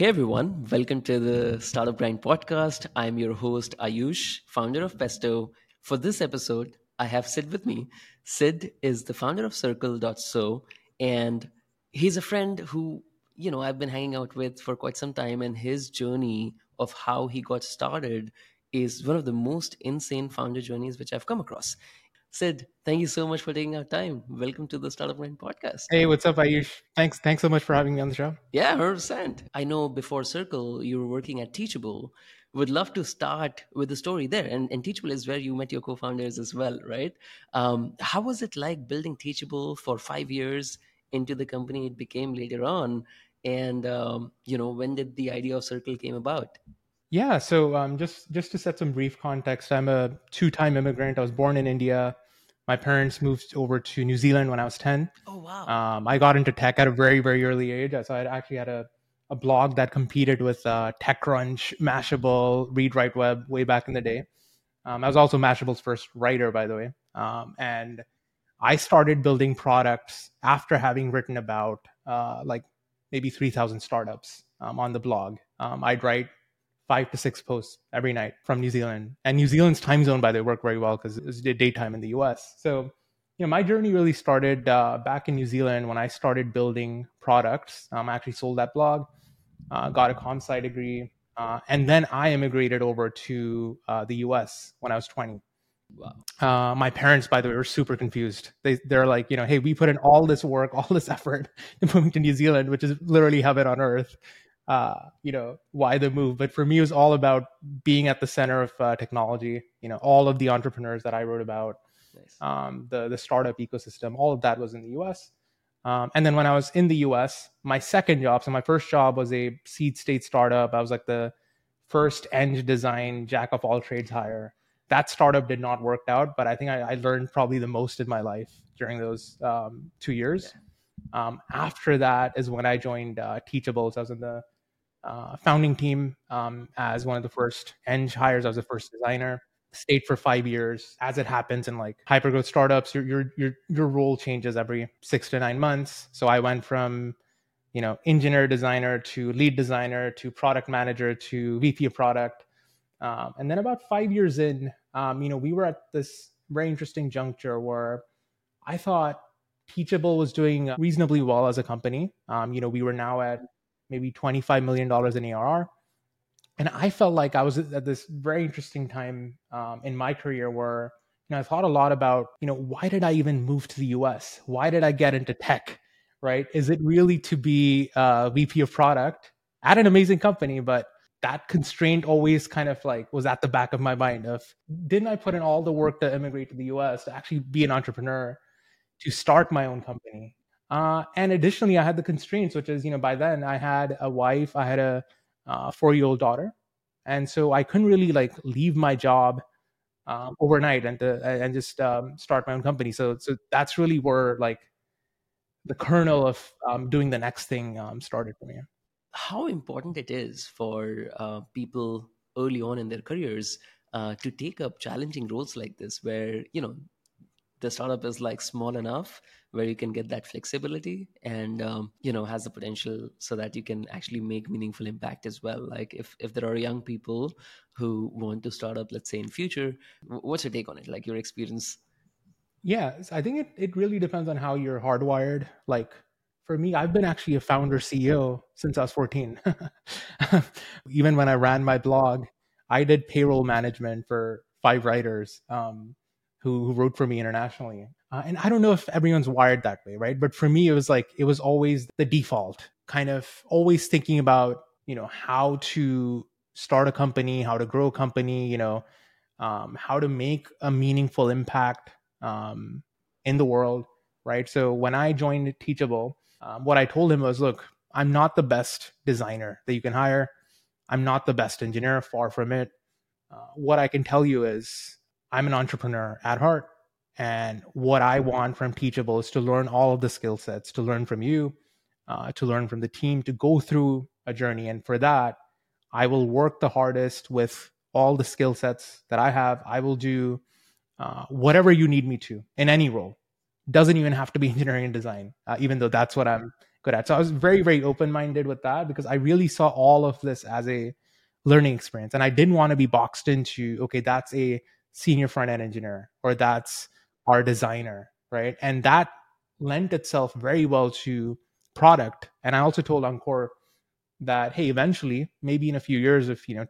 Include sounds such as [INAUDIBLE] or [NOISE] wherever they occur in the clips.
Hey everyone, welcome to the Startup Grind podcast. I'm your host Ayush, founder of Pesto. For this episode, I have Sid with me. Sid is the founder of Circle.so, and he's a friend who, you know, I've been hanging out with for quite some time, and his journey of how he got started is one of the most insane founder journeys which I've come across. Sid, thank you so much for taking our time. Welcome to the Startup Grind podcast. Hey, what's up, Ayush? Thanks, thanks so much for having me on the show. Yeah, 100%. I know before Circle, you were working at Teachable. Would love to start with the story there. And, and Teachable is where you met your co founders as well, right? Um, how was it like building Teachable for five years into the company it became later on? And, um, you know, when did the idea of Circle came about? Yeah, so um, just just to set some brief context, I'm a two-time immigrant. I was born in India. My parents moved over to New Zealand when I was 10. Oh, wow. Um, I got into tech at a very, very early age. So I actually had a, a blog that competed with uh, TechCrunch, Mashable, Read Write Web way back in the day. Um, I was also Mashable's first writer, by the way. Um, and I started building products after having written about uh, like maybe 3,000 startups um, on the blog. Um, I'd write five to six posts every night from New Zealand. And New Zealand's time zone, by the way, worked very well because it's daytime in the US. So, you know, my journey really started uh, back in New Zealand when I started building products. Um, I actually sold that blog, uh, got a comp sci degree, uh, and then I immigrated over to uh, the US when I was 20. Wow. Uh, my parents, by the way, were super confused. They they're like, you know, hey, we put in all this work, [LAUGHS] all this effort in moving to New Zealand, which is literally heaven on earth uh, you know, why the move. But for me, it was all about being at the center of uh, technology. You know, all of the entrepreneurs that I wrote about, nice. um, the the startup ecosystem, all of that was in the U.S. Um, and then when I was in the U.S., my second job, so my first job was a seed stage startup. I was like the first eng design jack of all trades hire. That startup did not work out, but I think I, I learned probably the most in my life during those um, two years. Yeah. Um, after that is when I joined uh, Teachable. So I was in the uh, founding team um, as one of the first eng hires. I was the first designer. Stayed for five years. As it happens in like hypergrowth startups, your your your your role changes every six to nine months. So I went from you know engineer designer to lead designer to product manager to VP of product. Um, and then about five years in, um, you know, we were at this very interesting juncture where I thought Teachable was doing reasonably well as a company. Um, you know, we were now at maybe $25 million in ARR. And I felt like I was at this very interesting time um, in my career where, you know, I thought a lot about, you know, why did I even move to the US? Why did I get into tech? Right? Is it really to be a VP of product at an amazing company, but that constraint always kind of like was at the back of my mind of didn't I put in all the work to immigrate to the US to actually be an entrepreneur? to start my own company. Uh, and additionally, I had the constraints, which is, you know, by then I had a wife, I had a uh, four year old daughter. And so I couldn't really like leave my job um, overnight and to, and just um, start my own company. So so that's really where like the kernel of um, doing the next thing um, started for me. How important it is for uh, people early on in their careers uh, to take up challenging roles like this, where you know the startup is like small enough where you can get that flexibility and um, you know has the potential so that you can actually make meaningful impact as well. Like if if there are young people who want to start up let's say in future what's your take on it? Like your experience? Yeah i think it, it really depends on how you're hardwired. Like for me i've been actually a founder ceo since i was 14 [LAUGHS] even when i ran my blog i did payroll management for five writers. Um, who, who wrote for me internationally. Uh, and I don't know if everyone's wired that way, right? But for me, it was like, it was always the default, kind of always thinking about, you know, how to start a company, how to grow a company, you know, um, how to make a meaningful impact um, in the world, right? So when I joined Teachable, um, what I told him was, look, I'm not the best designer that you can hire. I'm not the best engineer, far from it. Uh, what I can tell you is I'm an entrepreneur at heart. And what I want from Teachable is to learn all of the skill sets, to learn from you, uh, to learn from the team, to go through a journey. And for that, I will work the hardest with all the skill sets that I have. I will do uh, whatever you need me to in any role. Doesn't even have to be [LAUGHS] engineering and design, uh, even though that's what I'm good at. So I was very, very open minded with that because I really saw all of this as a learning experience. And I didn't want to be boxed into, okay, that's a senior front end engineer or that's our designer, right? And that lent itself very well to product. And I also told Ankur that, hey, eventually, maybe in a few years, if you know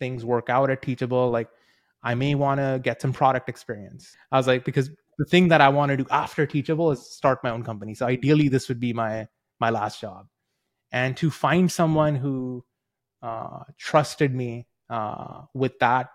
things work out at Teachable, like I may want to get some product experience. I was like, because the thing that I want to do after Teachable is start my own company. So ideally, this would be my my last job. And to find someone who uh, trusted me uh, with that,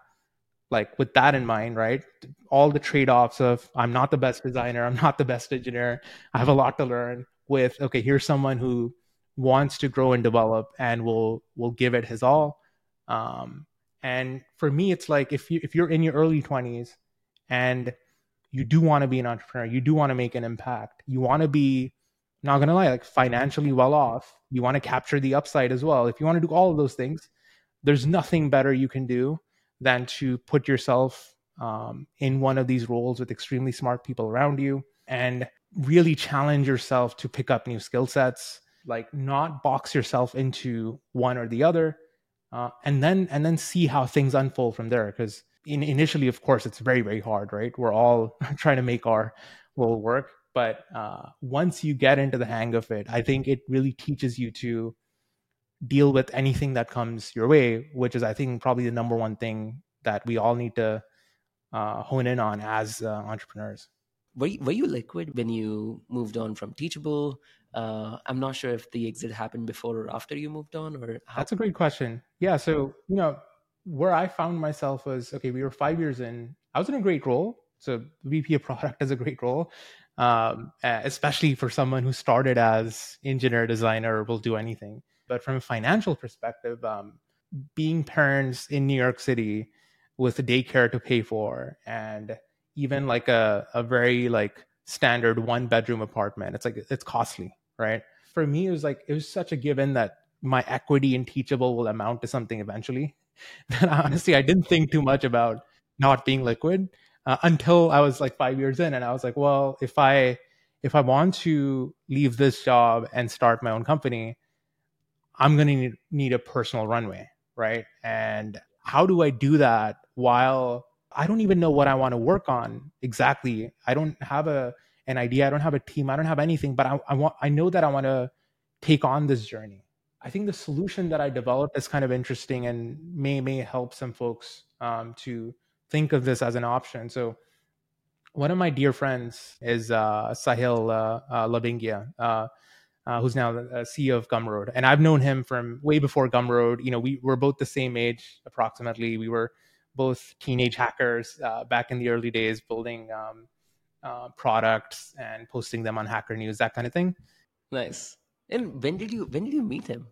like with that in mind, right? All the trade offs of I'm not the best designer, I'm not the best engineer, I have a lot to learn. With okay, here's someone who wants to grow and develop and will will give it his all. Um, and for me, it's like if you if you're in your early 20s and you do want to be an entrepreneur, you do want to make an impact, you want to be not gonna lie, like financially well off. You want to capture the upside as well. If you want to do all of those things, there's nothing better you can do than to put yourself um, in one of these roles with extremely smart people around you and really challenge yourself to pick up new skill sets. Like not box yourself into one or the other uh, and then and then see how things unfold from there. Because in, initially of course it's very very hard right? We're all [LAUGHS] trying to make our role work. But uh, once you get into the hang of it i think it really teaches you to deal with anything that comes your way which is i think probably the number one thing that we all need to uh, hone in on as uh, entrepreneurs. Were you, were you liquid when you moved on from teachable? Uh, i'm not sure if the exit happened before or after you moved on or how- that's a great question. Yeah so you know where i found myself was okay we were five years in. I was in a great role. So vp of product [LAUGHS] is a great role. Um, especially for someone who started as engineer designer will do anything but from a financial perspective um, being parents in new york city with a daycare to pay for and even like a, a very like standard one bedroom apartment it's like it's costly right? For me it was like it was such a given that my equity in teachable will amount to something eventually [LAUGHS] that honestly i didn't think too much about not being liquid uh, until i was like five years in and i was like well if i if i want to leave this job and start my own company i'm going to need, need a personal runway right and how do i do that while I don't even know what I want to work on exactly. I don't have a an idea. I don't have a team. I don't have anything. But I, I want. I know that I want to take on this journey. I think the solution that I developed is kind of interesting and may may help some folks um, to think of this as an option. So, one of my dear friends is uh, Sahil uh, uh, Lavingia, uh, uh, who's now the CEO of Gumroad, and I've known him from way before Gumroad. You know, we were both the same age, approximately. We were both teenage hackers uh, back in the early days, building um, uh, products and posting them on Hacker News, that kind of thing. Nice. And when did you when did you meet him?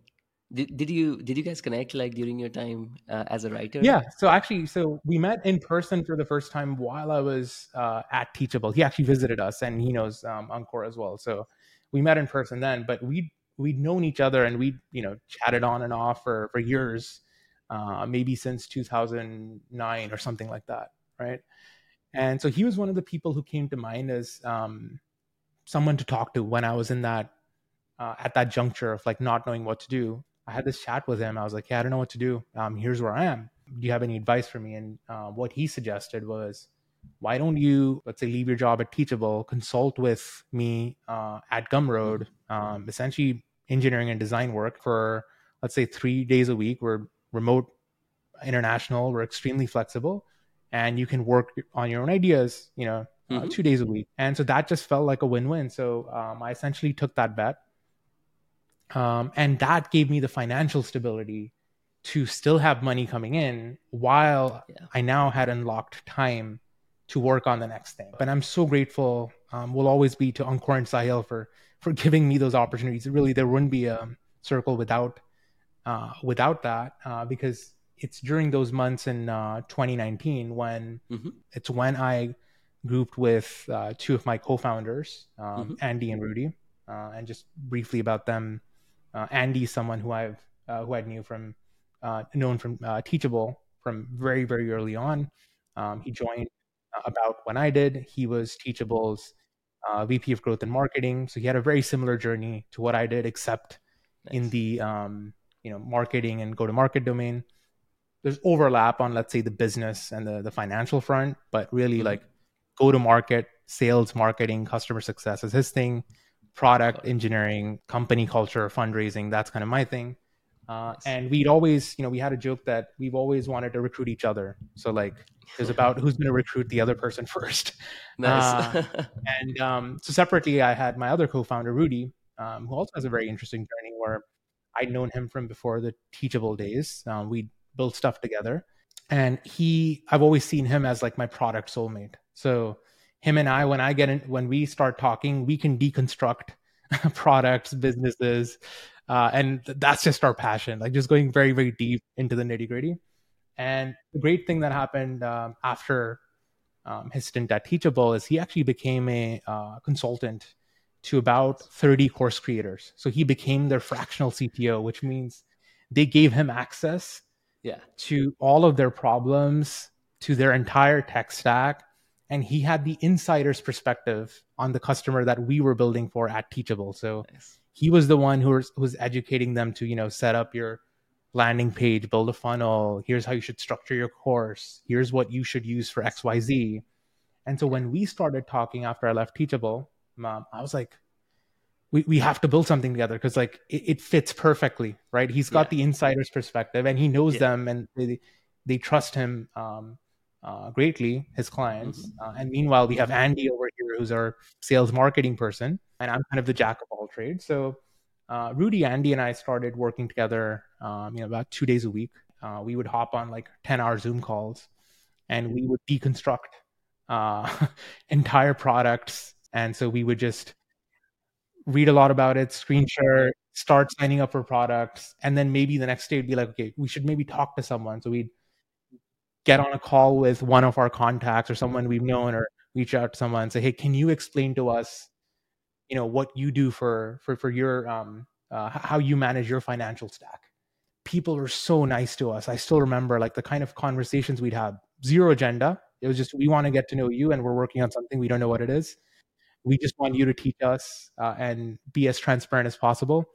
Did, did you did you guys connect like during your time uh, as a writer? Yeah. So actually, so we met in person for the first time while I was uh, at Teachable. He actually visited us, and he knows um, Ankur as well. So we met in person then, but we we'd known each other and we you know chatted on and off for for years uh, maybe since 2009 or something like that, right? And so he was one of the people who came to mind as um, someone to talk to when I was in that uh, at that juncture of like not knowing what to do. I had this chat with him. I was like, "Yeah, I don't know what to do. Um, here's where I am. Do you have any advice for me?" And uh, what he suggested was, "Why don't you, let's say, leave your job at Teachable, consult with me uh, at Gumroad, um, essentially engineering and design work for, let's say, three days a week. We're remote international we're extremely flexible and you can work on your own ideas you know uh, mm-hmm. uh, two days a week and so that just felt like a win-win so um, i essentially took that bet um, and that gave me the financial stability to still have money coming in while yeah. i now had unlocked time to work on the next thing but i'm so grateful um, will always be to ankur and sahil for for giving me those opportunities really there wouldn't be a circle without uh, without that uh, because it's during those months in uh, 2019 when mm-hmm. it's when I grouped with uh, two of my co-founders, um, mm-hmm. Andy and Rudy, uh, and just briefly about them. Andy someone who I've who I knew from known from Teachable from very very early on. Um, he joined about when I did. He was Teachable's uh, VP of Growth and Marketing. So he had a very similar journey to what I did, except nice. in the um, you know marketing and go to market domain. There's overlap on let's say the business and the the financial front, but really mm-hmm. like go to market, sales, marketing, customer success is his thing. Product engineering, company culture, fundraising, that's kind of my thing. Uh, and we'd always, you know, we had a joke that we've always wanted to recruit each other. So like, it's about who's going to recruit the other person [LAUGHS] first. Nice. Uh, [LAUGHS] and um, so separately, I had my other co-founder Rudy, um, who also has a very interesting journey where I'd known him from before the Teachable days. Um, we built stuff together, and he, I've always seen him as like my product soulmate. So him and I, when I get in, when we start talking, we can deconstruct [LAUGHS] products, businesses, uh, and that's just our passion, like just going very, very deep into the nitty gritty. And the great thing that happened um, after um, his stint at Teachable is he actually became a uh, consultant to about 30 course creators. So he became their fractional CTO, which means they gave him access yeah. to all of their problems, to their entire tech stack. And he had the insider's perspective on the customer that we were building for at Teachable. So nice he was the one who was, who was educating them to you know set up your landing page build a funnel here's how you should structure your course here's what you should use for xyz and so when we started talking after i left teachable mom i was like we, we have to build something together because like it, it, fits perfectly right he's got yeah. the insider's perspective and he knows yeah. them and they, they trust him um, uh, greatly his clients mm-hmm. uh, and meanwhile we have andy over here who's our sales marketing person and i'm kind of the jack of all trades. So uh, rudy andy and i started working together um, you know about two days a week. Uh, we would hop on like 10 hour zoom calls and we would deconstruct uh, [LAUGHS] entire products. And so we would just read a lot about it screen share start signing up for products and then maybe the next day would be like okay we should maybe talk to someone. So we'd get on a call with one of our contacts or someone we've known or reach out to someone and say hey can you explain to us you know what you do for for for your um uh, how you manage your financial stack. People are so nice to us. I still remember like the kind of conversations we'd have. Zero agenda. It was just we want to get to know you and we're working on something. We don't know what it is. We just want you to teach us uh, and be as transparent as possible.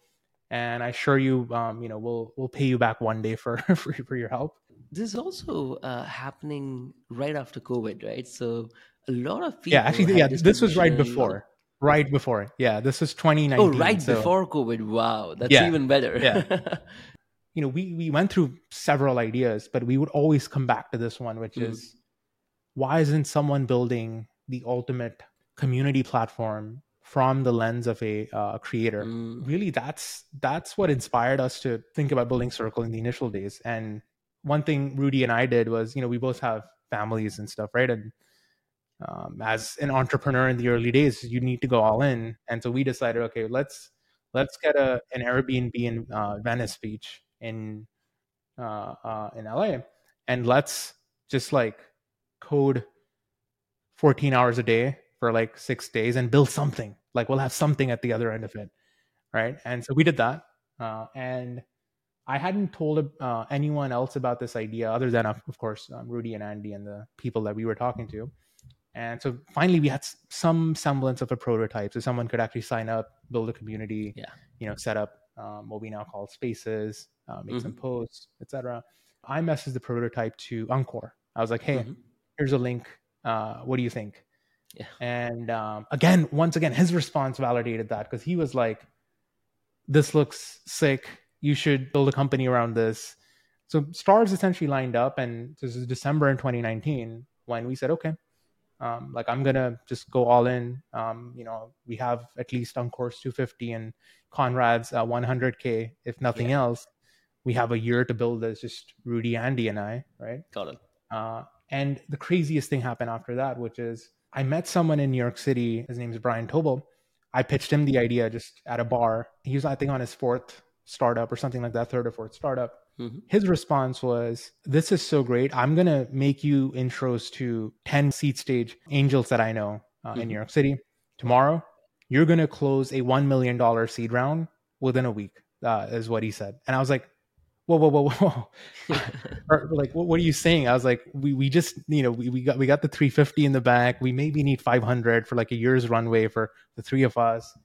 And i assure you um, you know we'll we'll pay you back one day for [LAUGHS] for, for your help. This is also uh, happening right after COVID, right? So a lot of people. Yeah, actually, yeah, this was right before. Right before, yeah, this is 2019. Oh, right so. before COVID. Wow, that's yeah, even better. yeah. [LAUGHS] You know, we we went through several ideas, but we would always come back to this one, which mm. is why isn't someone building the ultimate community platform from the lens of a uh, creator? Mm. Really, that's that's what inspired us to think about building Circle in the initial days, and one thing Rudy and I did was, you know, we both have families and stuff, right? And um, as an entrepreneur in the early days, you need to go all in. And so we decided, okay, let's let's get a an Airbnb in uh, Venice Beach in uh, uh, in LA, and let's just like code 14 hours a day for like six days and build something. Like we'll have something at the other end of it, right? And so we did that, uh, and I hadn't told uh, anyone else about this idea other than, of, course, um, Rudy and Andy and the people that we were talking to. And so finally, we had some semblance of a prototype, so someone could actually sign up, build a community, yeah. you know, set up um, what we now call spaces, uh, make mm-hmm. some posts, etc. I messaged the prototype to Ankur. I was like, "Hey, mm-hmm. here's a link. Uh, what do you think?" Yeah. And um, again, once again, his response validated that because he was like, "This looks sick you should build a company around this. So stars essentially lined up, and this is December in 2019 when we said, okay, um, like I'm gonna just go all in. Um, you know, we have at least Ankur's 250 and Conrad's uh, 100k, if nothing yeah. else. We have a year to build this. Just Rudy, Andy, and I, right? Got it. Uh, and the craziest thing happened after that, which is I met someone in New York City. His name is Brian Tobel. I pitched him the idea just at a bar. He was, I think, on his fourth startup or something like that, third or fourth startup. Mm-hmm. His response was, This is so great. I'm going to make you intros to 10 seed stage angels that I know uh, mm-hmm. in New York City. Tomorrow, you're going to close a $1 million seed round within a week, uh, is what he said. And I was like, whoa, whoa, whoa, whoa. [LAUGHS] [LAUGHS] like, what, what, are you saying? I was like, we, we just, you know, we, we got, we got the 350 in the back. We maybe need 500 for like a year's runway for the three of us.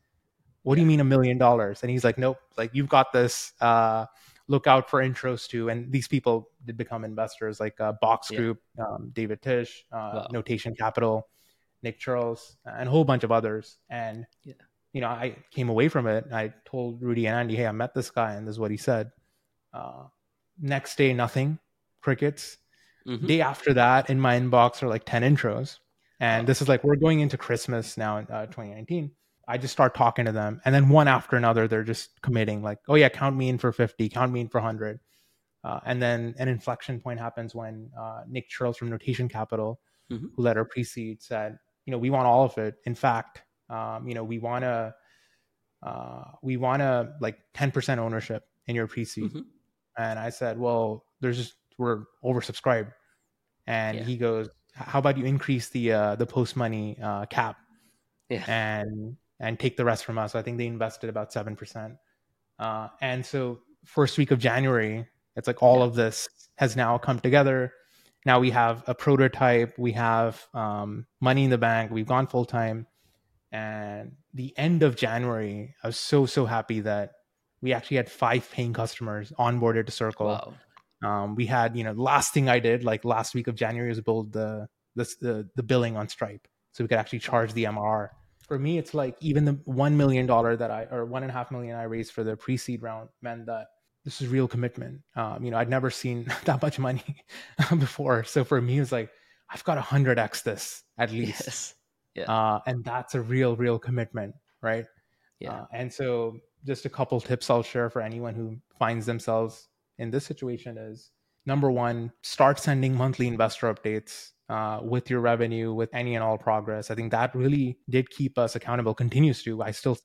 What do you mean a million dollars? And he's like, nope, like you've got this, uh, look out for intros to, and these people did become investors like uh, Box yeah. Group, um, David Tisch, uh, wow. Notation Capital, Nick Chirls, and a whole bunch of others. And, yeah. you know, I came away from it. I told Rudy and Andy, hey, I met this guy, and this is what he said. Uh, next day, nothing, crickets. Mm-hmm. Day after that, in my inbox are like 10 intros. And this is like, we're going into Christmas now in uh, 2019. I just start talking to them. And then one after another, they're just committing, like, oh, yeah, count me in for 50, count me in for 100. Uh, and then an inflection point happens when uh, Nick Chirls from Notation Capital, mm-hmm. who led our pre seed, said, you know, we want all of it. In fact, um, you know, we want to, uh, we want to like 10% ownership in your pre seed. Mm-hmm. And I said, well, there's just we're oversubscribed. And yeah. he goes, how about you increase the uh, the post money uh, cap, yeah. and and take the rest from us? I think they invested about seven percent. Uh, and so first week of January, it's like all of this has now come together. Now we have a prototype, we have um, money in the bank, we've gone full time, and the end of January, I was so so happy that we actually had five paying customers onboarded to Circle. Wow. Um, we had, you know, last thing I did like last week of January was build the, the the the billing on Stripe, so we could actually charge the MRR. For me, it's like even the one million dollar that I or one and a half million I raised for the pre-seed round meant that this is real commitment. Um, you know, I'd never seen [LAUGHS] that much money [LAUGHS] before, so for me, it's like I've got a hundred x this at [LAUGHS] least, yes. yeah, uh, and that's a real, real commitment, right? Yeah, uh, and so just a couple tips I'll share for anyone who finds themselves in this situation is number one, start sending monthly investor updates uh, with your revenue, with any and all progress. I think that really did keep us accountable, continues to. I still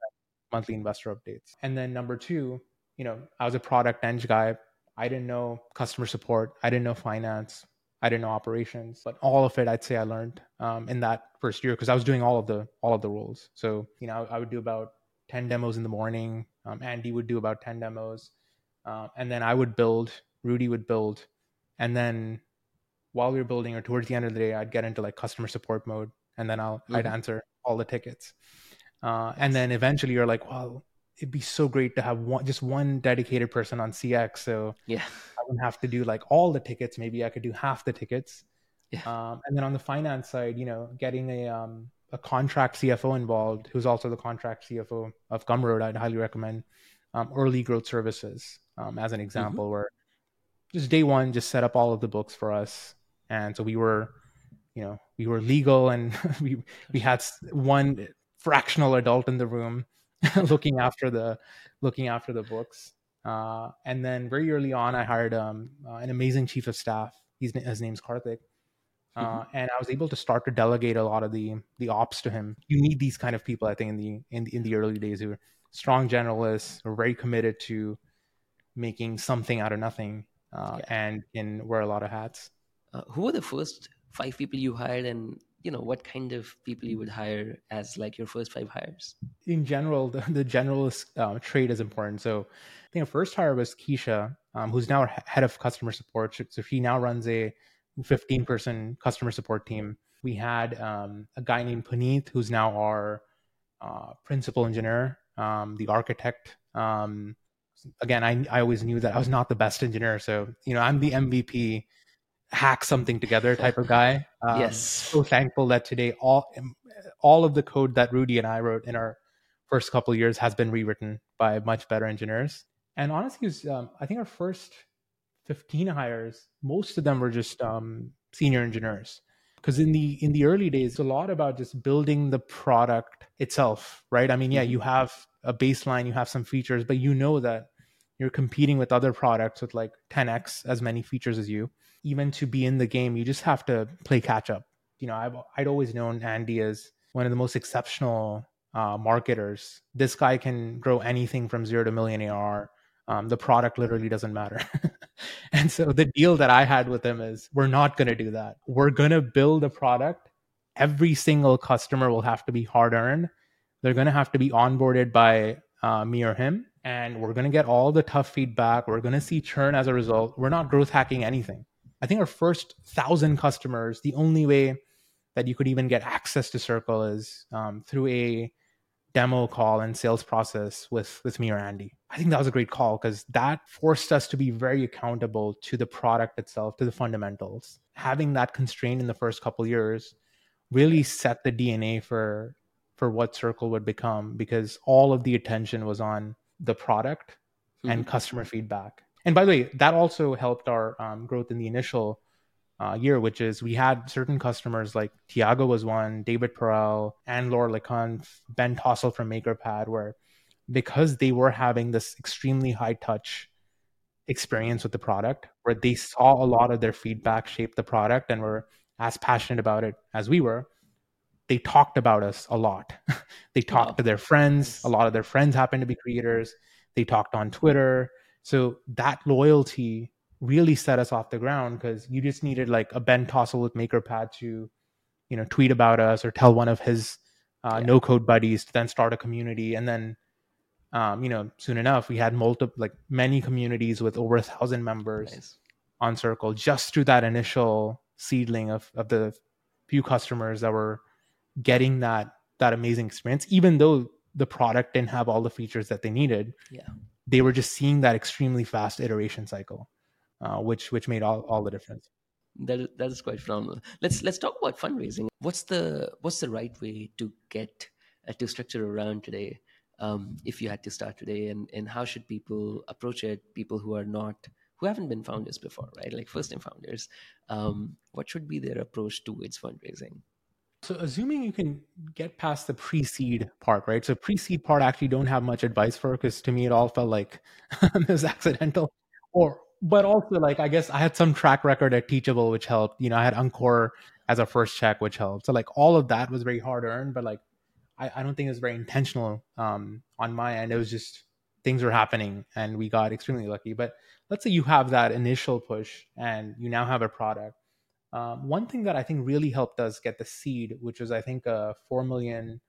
monthly investor updates. And then number two, you know, I was a product eng guy. I didn't know customer support. I didn't know finance. I didn't know operations, but all of it, I'd say I learned um, in that first year because I was doing all of the all of the roles. So you know, I would do about 10 demos in the morning. Um, Andy would do about 10 demos. Uh, and then I would build, Rudy would build. And then while we were building or towards the end of the day, I'd get into like customer support mode and then I'll, mm-hmm. I'd answer all the tickets. Uh, and then eventually you're like, well, it'd be so great to have one, just one dedicated person on CX. So yeah, I wouldn't have to do like all the tickets. Maybe I could do half the tickets. Yeah. Um, and then on the finance side, you know, getting a, um, a contract CFO involved, who's also the contract CFO of Gumroad, I'd highly recommend um, early growth services um, as an mm-hmm. example, mm-hmm. where just day one, just set up all of the books for us, and so we were, you know, we were legal, and [LAUGHS] we we had one fractional adult in the room [LAUGHS] looking after the looking after the books. Uh, and then very early on, I hired um, uh, an amazing chief of staff. He's, his name's Karthik Mm-hmm. Uh, and I was able to start to delegate a lot of the the ops to him. You need these kind of people, I think, in the in the, in the early days who are strong generalists, who are very committed to making something out of nothing, uh, yeah. and can wear a lot of hats. Uh, who were the first five people you hired, and you know what kind of people you would hire as like your first five hires? In general, the, the generalist uh, trait is important. So, I think our first hire was Keisha, um, who's now head of customer support. So she now runs a 15 person customer support team. We had um, a guy named Puneet, who's now our uh, principal engineer, um, the architect. Um, again, I, I always knew that I was not the best engineer. So, you know, I'm the MVP, hack something together type of guy. Um, yes. So thankful that today all, all of the code that Rudy and I wrote in our first couple years has been rewritten by much better engineers. And honestly, was, um, I think our first 15 hires, most of them were just um, senior engineers. Because in the in the early days, it's a lot about just building the product itself, right? I mean, yeah, you mm-hmm. have a baseline, you have some features, but you know that you're competing with other products with like 10x as many features as you. Even to be in the game, you just have to play catch up. You know, I've I'd always known Andy as one of the most exceptional uh, marketers. This guy can grow anything from zero to million AR um, the product literally doesn't matter. [LAUGHS] and so the deal that I had with him is we're not going to do that. We're going to build a product. Every single customer will have to be hard earned. They're going to have to be onboarded by uh, me or him. And we're going to get all the tough feedback. We're going to see churn as a result. We're not growth hacking anything. I think our first thousand customers, the only way that you could even get access to Circle is um, through a demo call and sales process with with me or Andy. I think that was a great call because that forced us to be very accountable to the product itself, to the fundamentals. Having that constraint in the first couple years really set the DNA for for what Circle would become because all of the attention was on the product mm-hmm. and customer feedback. And by the way, that also helped our um, growth in the initial uh, year, which is we had certain customers like Tiago was one, David Perell, and Laura LeConte, Ben Tossell from MakerPad, where because they were having this extremely high touch experience with the product, where they saw a lot of their feedback shape the product and were as passionate about it as we were, they talked about us a lot. [LAUGHS] they talked wow. to their friends. A lot of their friends happened to be creators. They talked on Twitter. So that loyalty really set us off the ground because you just needed like a Ben Tossell with MakerPad to, you know, tweet about us or tell one of his uh, yeah. no code buddies to then start a community. And then, um, you know, soon enough, we had multiple, like many communities with over a thousand members nice. on Circle just through that initial seedling of, of the few customers that were getting that that amazing experience, even though the product didn't have all the features that they needed. Yeah. They were just seeing that extremely fast iteration cycle uh, which which made all, all the difference. That that is quite phenomenal. Let's let's talk about fundraising. What's the what's the right way to get uh, to structure around today? Um, if you had to start today, and and how should people approach it? People who are not who haven't been founders before, right? Like first time founders. Um, what should be their approach towards fundraising? So assuming you can get past the pre-seed part, right? So pre-seed part actually don't have much advice for because to me it all felt like [LAUGHS] it was accidental. Or but also like I guess I had some track record at Teachable, which helped. You know, I had Ankur as a first check, which helped. So like all of that was very hard earned, but like I, I don't think it was very intentional um, on my end. It was just things were happening and we got extremely lucky. But let's say you have that initial push and you now have a product. Um, one thing that I think really helped us get the seed, which was I think a four million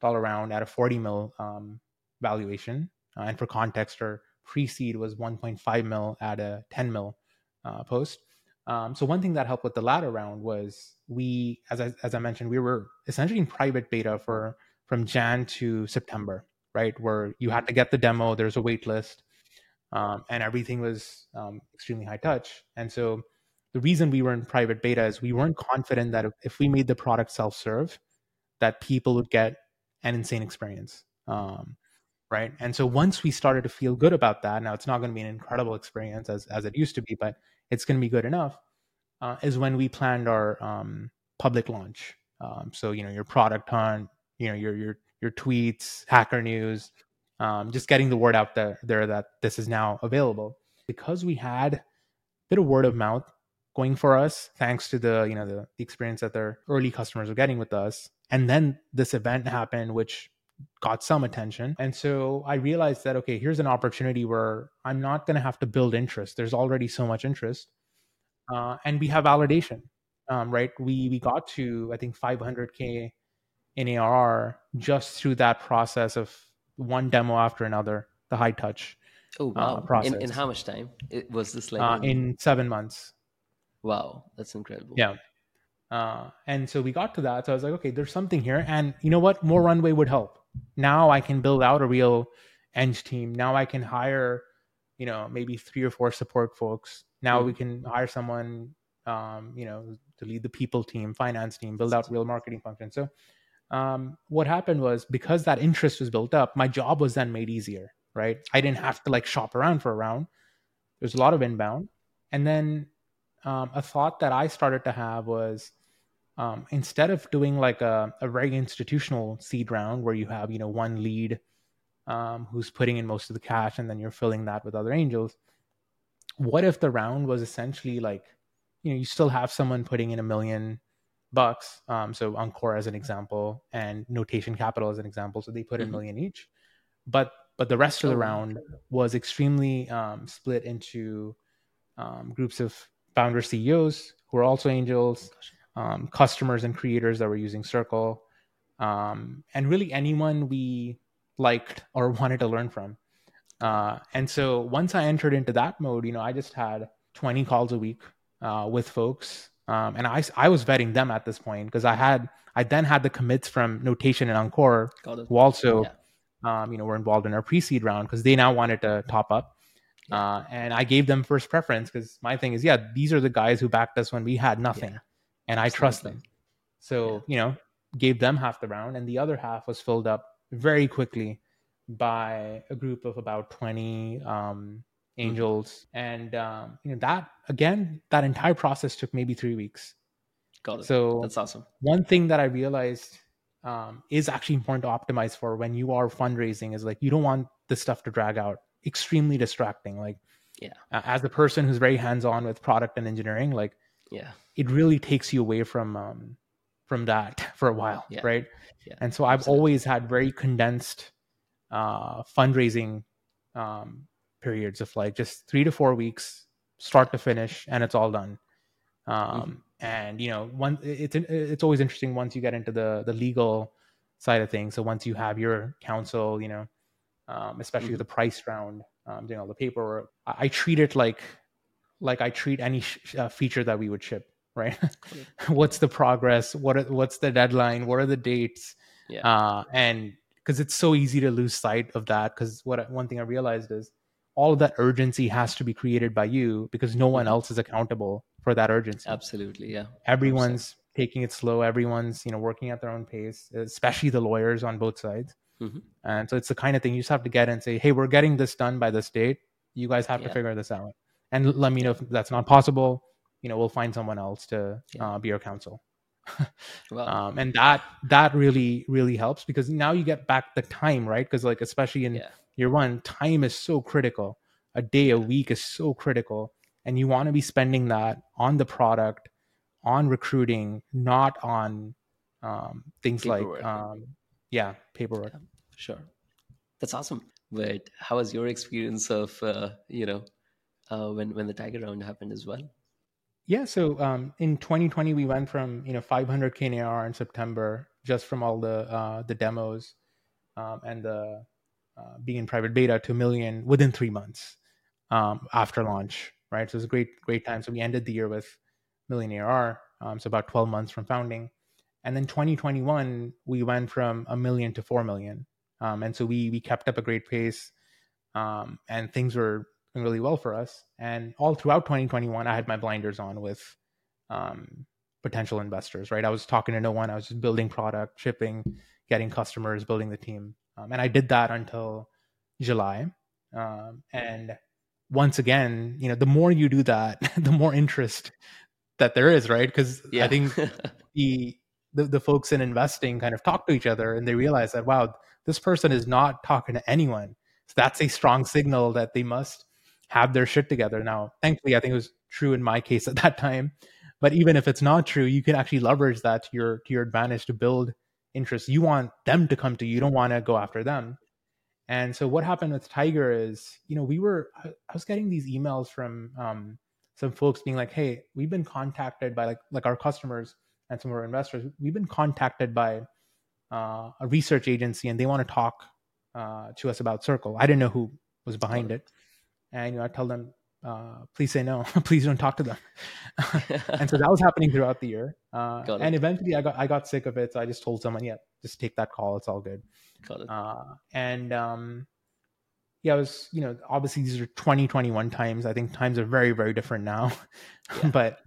dollar round at a forty mil um, valuation. Uh, and for context, or pre-seed was 1.5 mil at a 10 mil uh, post. Um, so one thing that helped with the latter round was we, as I, as I mentioned, we were essentially in private beta for from Jan to September, right? Where you had to get the demo, there's a wait list, um, and everything was um, extremely high touch. And so the reason we were in private beta is we weren't confident that if we made the product self-serve, that people would get an insane experience. Um, right and so once we started to feel good about that now it's not going to be an incredible experience as, as it used to be but it's going to be good enough uh, is when we planned our um, public launch um, so you know your product hunt you know your your your tweets hacker news um, just getting the word out there there that this is now available because we had a bit of word of mouth going for us thanks to the you know the, the experience that their early customers are getting with us and then this event happened which got some attention. And so I realized that, okay, here's an opportunity where I'm not going to have to build interest. There's already so much interest. Uh, and we have validation, um, right? We, we got to, I think, 500K in ARR just through that process of one demo after another, the high touch. Oh, wow. Uh, process. In, in, how much time it, was this like? Uh, in seven months. Wow, that's incredible. Yeah. Uh, and so we got to that. So I was like, okay, there's something here. And you know what? More runway would help now I can build out a real eng team. Now I can hire, you know, maybe three or four support folks. Now mm we can hire someone, um, you know, to lead the people team, finance team, build out real marketing functions. So um, what happened was because that interest was built up, my job was then made easier, right? I didn't have to like shop around for a round. There's a lot of inbound. And then um, a thought that I started to have was um, instead of doing like a, a very institutional seed round where you have you know one lead um, who's putting in most of the cash and then you're filling that with other angels what if the round was essentially like you know you still have someone putting in a million bucks um, so ankur as an example and notation capital as an example so they put in a mm-hmm. million each but but the rest of the round was extremely um, split into um, groups of founder ceos who are also angels um, customers and creators that were using Circle, um, and really anyone we liked or [LAUGHS] wanted to learn from. Uh, and so once I entered into that mode, you know, I just had 20 calls a week uh, with folks. Um, and I, I was vetting them at this point because I had, I then had the commits from Notation and Ankur, who also, yeah. um, you know, were involved in our pre-seed round because they now wanted to top up. Yeah. Uh, and I gave them first preference because my thing is, yeah, these are the guys who backed us when we had nothing, yeah. and I Absolutely. trust them. So you know, gave them half the round, and the other half was filled up very quickly by a group of about 20 um, mm-hmm. angels and um, you know that again that entire process took maybe three weeks got it so that's awesome one thing that i realized um, is actually important to optimize for when you are fundraising is like you don't want this stuff to drag out extremely distracting like yeah as a person who's very hands-on with product and engineering like yeah it really takes you away from um, from that [LAUGHS] for a while yeah. right yeah, and so i've absolutely. always had very condensed uh, fundraising um, periods of like just three to four weeks, start to finish, and it's all done. Um, mm-hmm. And you know, one it's it's always interesting once you get into the the legal side of things. So once you have your counsel, you know, um, especially mm-hmm. the price round, um, doing all the paperwork, I, I, treat it like like I treat any sh- uh, feature that we would ship. Right? [LAUGHS] what's the progress? What are, what's the deadline? What are the dates? Yeah. Uh, and because it's so easy to lose sight of that. Because what one thing I realized is all of that urgency has to be created by you because no one mm-hmm. else is accountable for that urgency. Absolutely, yeah. Everyone's 100%. taking it slow. Everyone's you know working at their own pace, especially the lawyers on both sides. Mm-hmm. And so it's the kind of thing you just have to get and say, hey, we're getting this done by this date. You guys have yeah. to figure this out and let me know if that's not possible. You know, we'll find someone else to yeah. uh, be your counsel. [LAUGHS] um, and that that really really helps because now you get back the time right because like especially in yeah. year one time is so critical a day a week is so critical and you want to be spending that on the product on recruiting not on um, things like um, yeah paperwork. Yeah, sure. That's awesome. But how was your experience of uh, you know uh, when when the tiger round happened as well? Yeah, so um, in 2020 we went from you know 500k in ARR in September just from all the uh, the demos um, and the uh, being in private beta to a million within three months um, after launch, right? So it was a great great time. So we ended the year with million ARR, um, so about 12 months from founding, and then 2021 we went from a million to four million, um, and so we we kept up a great pace, um, and things were really well for us. And all throughout 2021, I had my blinders on with um, potential investors, right? I was talking to no one. I was just building product, shipping, getting customers, building the team. Um, and I did that until July. Um, and once again, you know, the more you do that, [LAUGHS] the more interest that there is, right? Because yeah. I think [LAUGHS] the, the the folks in investing kind of talk to each other and they realize that wow, this person is not talking to anyone. So that's a strong signal that they must have their shit together. Now, thankfully, I think it was true in my case [LAUGHS] at that time. But even if it's not true, you can actually leverage that to your to your advantage to build interest. You want them to come to you. You don't want to go after them. And so what happened with Tiger is, you know, we were I was getting these emails from um, some folks being like, "Hey, we've been contacted by like like our customers and some of our investors. We've been contacted by uh, a research agency, and they want to talk uh, to us about Circle. I didn't know who was behind it, and you know I tell them, uh, please say no, [LAUGHS] please don't talk to them. [LAUGHS] and so that was happening throughout the year. Uh, and eventually, I got I got sick of it, so I just told someone, yeah, just take that call. It's all good. Got it. Uh, and um, yeah, I was you know obviously these are 2021 times. I think times are very very different now, [LAUGHS] yeah. but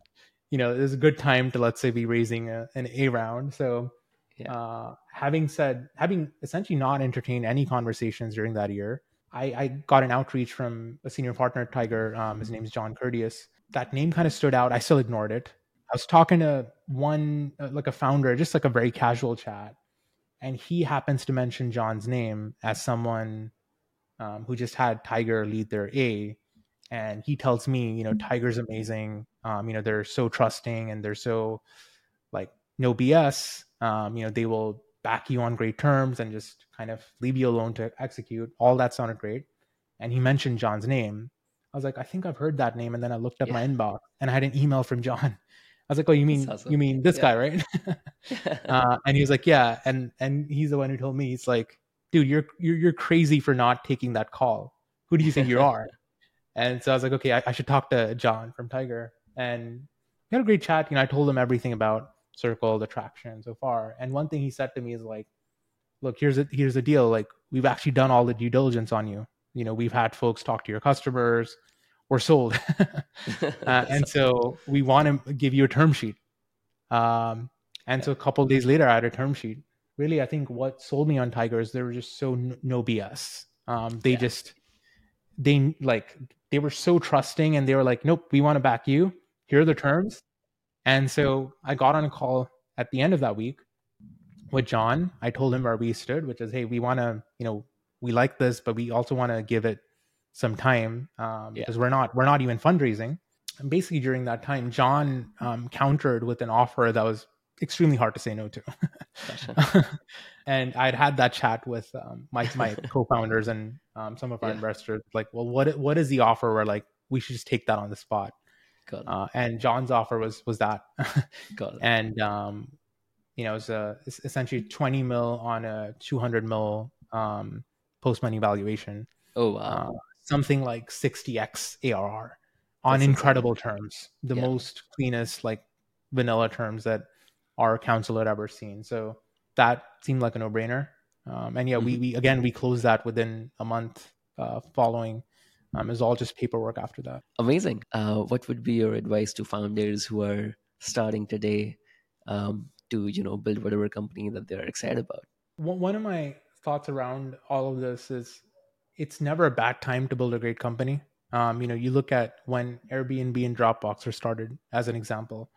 you know it's a good time to let's say be raising a, an A round. So. Yeah. Uh, having said, having essentially not entertained any conversations during that year, I, I got an outreach from a senior partner at Tiger. Um, his name is John Curtius. That name kind of stood out. I still ignored it. I was talking to one, uh, like a founder, just like a very casual chat. And he happens to mention John's name as someone um, who just had Tiger lead their A. And he tells me, you know, Tiger's amazing. Um, you know, they're so trusting and they're so like no BS. Um, you know, they will back you on great terms and just kind of leave you alone to execute. All that sounded great. And he mentioned John's name. I was like, I think I've heard that name. And then I looked up yeah. my inbox and I had an email from John. [LAUGHS] I was like, Oh, you mean awesome. you mean this yeah. guy, right? [LAUGHS] uh, and he was like, Yeah. And and he's the one who told me, he's like, dude, you're you're you're crazy for not taking that call. who do you think you [LAUGHS] are? And so I was like, okay, I, I should talk to John from Tiger. And we had a great chat. You know, I told him everything about Circle, the traction so far. And one thing he said to me is like, look, here's a here's the deal. Like, we've actually done all the due diligence on you. You know, we've had folks talk to your customers. We're sold, [LAUGHS] uh, [LAUGHS] and so we want to give you a term sheet. Um, and so a couple days later, I had a term sheet. Really, I think what sold me on Tigers, they were just so no BS. Um, they yeah. just they like they were so trusting, and they were like, "Nope, we want to back you. Here are the terms." And so I got on a call at the end of that week with John. I told him where we stood, which is, "Hey, we want to, you know, we like this, but we also want to give it some time um, yeah. because we're not we're not even fundraising." And basically, during that time, John um, countered with an offer that was extremely hard to say no to. [LAUGHS] and I'd had that chat with um, my my [LAUGHS] co-founders and um, some of our yeah. investors. Like, well, what what is the offer? Where like we should just take that on the spot. Uh, and John's offer was was that. [LAUGHS] Got it. And um, you know, it's was a, essentially 20 mil on a 200 mil um, post money valuation. Oh wow! Uh, something like 60x ARR on That's incredible terms, the yeah. most cleanest like vanilla terms that our counsel had ever seen. So that seemed like a no brainer. Um, and yeah, mm-hmm. we, we again we closed that within a month uh, following. Um, it was all just paperwork after that. Amazing. Uh, what would be your advice to founders who are starting today um, to you know build whatever company that they're excited about? One of my thoughts around all of this is it's never a bad time to build a great company. Um, you know, you look at when Airbnb and Dropbox were started as an example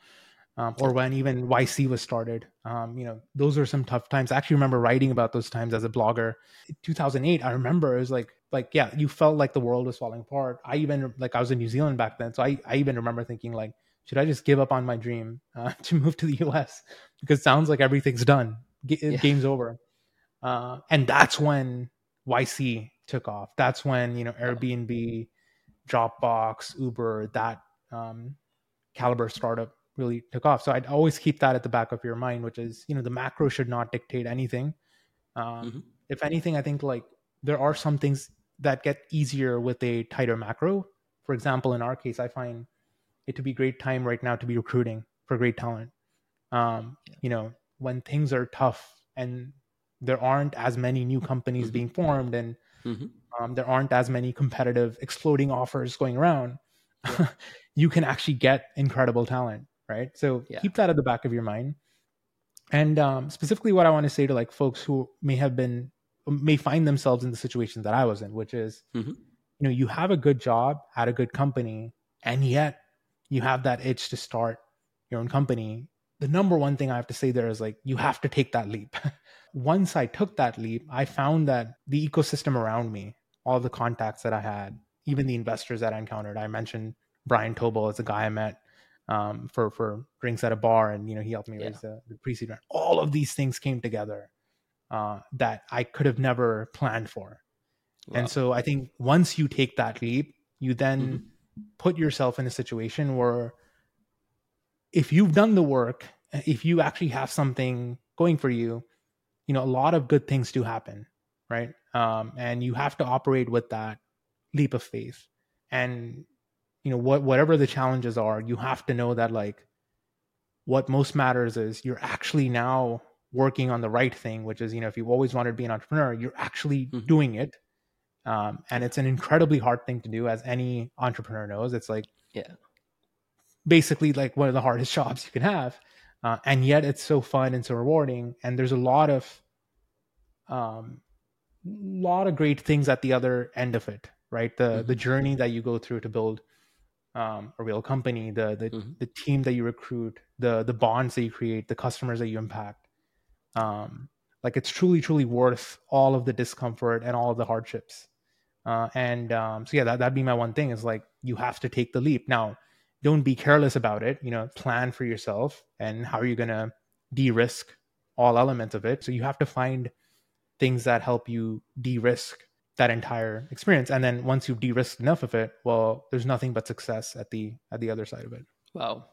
um, or when even YC was started. Um, you know, those are some tough times. I actually remember writing about those times as a blogger. In 2008, I remember it was like, like yeah, you felt like the world was falling apart. I even like I was in New Zealand back then, so I I even remember thinking like, should I just give up on my dream uh, [LAUGHS] to move to the US because sounds like everything's done, G- yeah. game's over. Uh, and that's when YC took off. That's when you know Airbnb, Dropbox, Uber, that um, caliber startup really took off. So I'd always keep that at the back of your mind, which is, you know, the macro should not dictate anything. Um, mm-hmm. If anything, I think like there are some things that get easier with a tighter macro. For example, in our case, I find it to be great time right now to be recruiting for great talent. Um, yeah. You know, when things are tough and there aren't as many new companies mm-hmm. being formed and mm-hmm. um, there aren't as many competitive exploding offers going around, yeah. [LAUGHS] you can actually get incredible talent right? So yeah. keep that at the back of your mind. And um, specifically, what I want to say to like folks who may have been may find themselves in the situation that I was in, which is, mm-hmm. you know, you have a good job at a good company, and yet you have that itch to start your own company. The number one thing I have to say there is like you have to take that leap. [LAUGHS] Once I took that leap, I found that the ecosystem around me, all the contacts that I had, even the investors that I encountered, I mentioned Brian Tobel as a guy I met um, for for drinks at a bar, and you know he helped me yeah. raise the, the pre-seed round. All of these things came together uh, that I could have never planned for, wow. and so I think once you take that leap, you then mm-hmm. put yourself in a situation where if you've done the work, if you actually have something going for you, you know a lot of good things do happen, right? Um, and you have to operate with that leap of faith and you know what whatever the challenges are you have to know that like what most matters is you're actually now working on the right thing which is you know if you've always wanted to be an entrepreneur you're actually mm-hmm. doing it. Um, and it's an incredibly hard thing to do as any entrepreneur knows. It's like yeah. basically like one of the hardest [LAUGHS] jobs you can have. Uh, and yet it's so fun and so rewarding and there's a lot of um lot of great things at the other end of it right? The mm-hmm. the journey that you go through to build um, a real company, the the, mm-hmm. the team that you recruit, the the bonds that you create, the customers that you impact. Um, like it's truly truly worth all of the discomfort and all of the hardships. Uh, and um, so yeah, that that'd be my one thing is like you have to take the leap. Now, don't be careless about it. You know, plan for yourself and how are you gonna de-risk all elements of it. So you have to find things that help you de-risk that entire experience and then once you've de-risked enough of it well there's nothing but success at the at the other side of it wow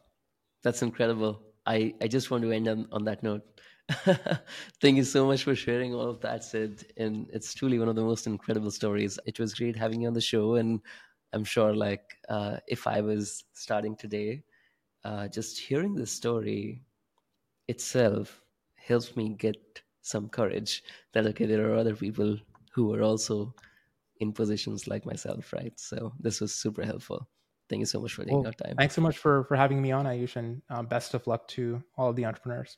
that's incredible i i just want to end on, on that note [LAUGHS] Thank you so much for sharing all of that, Sid. And it's truly one of the most incredible stories. It was great having you on the show. And I'm sure, like, uh, if I was starting today, uh, just hearing this story itself helps me get some courage that, okay, there are other people who are also in positions like myself, right? So this was super helpful. Thank you so much for taking Well, our time. thanks so much for for having me on, Ayush, and um, best of luck to all of the entrepreneurs.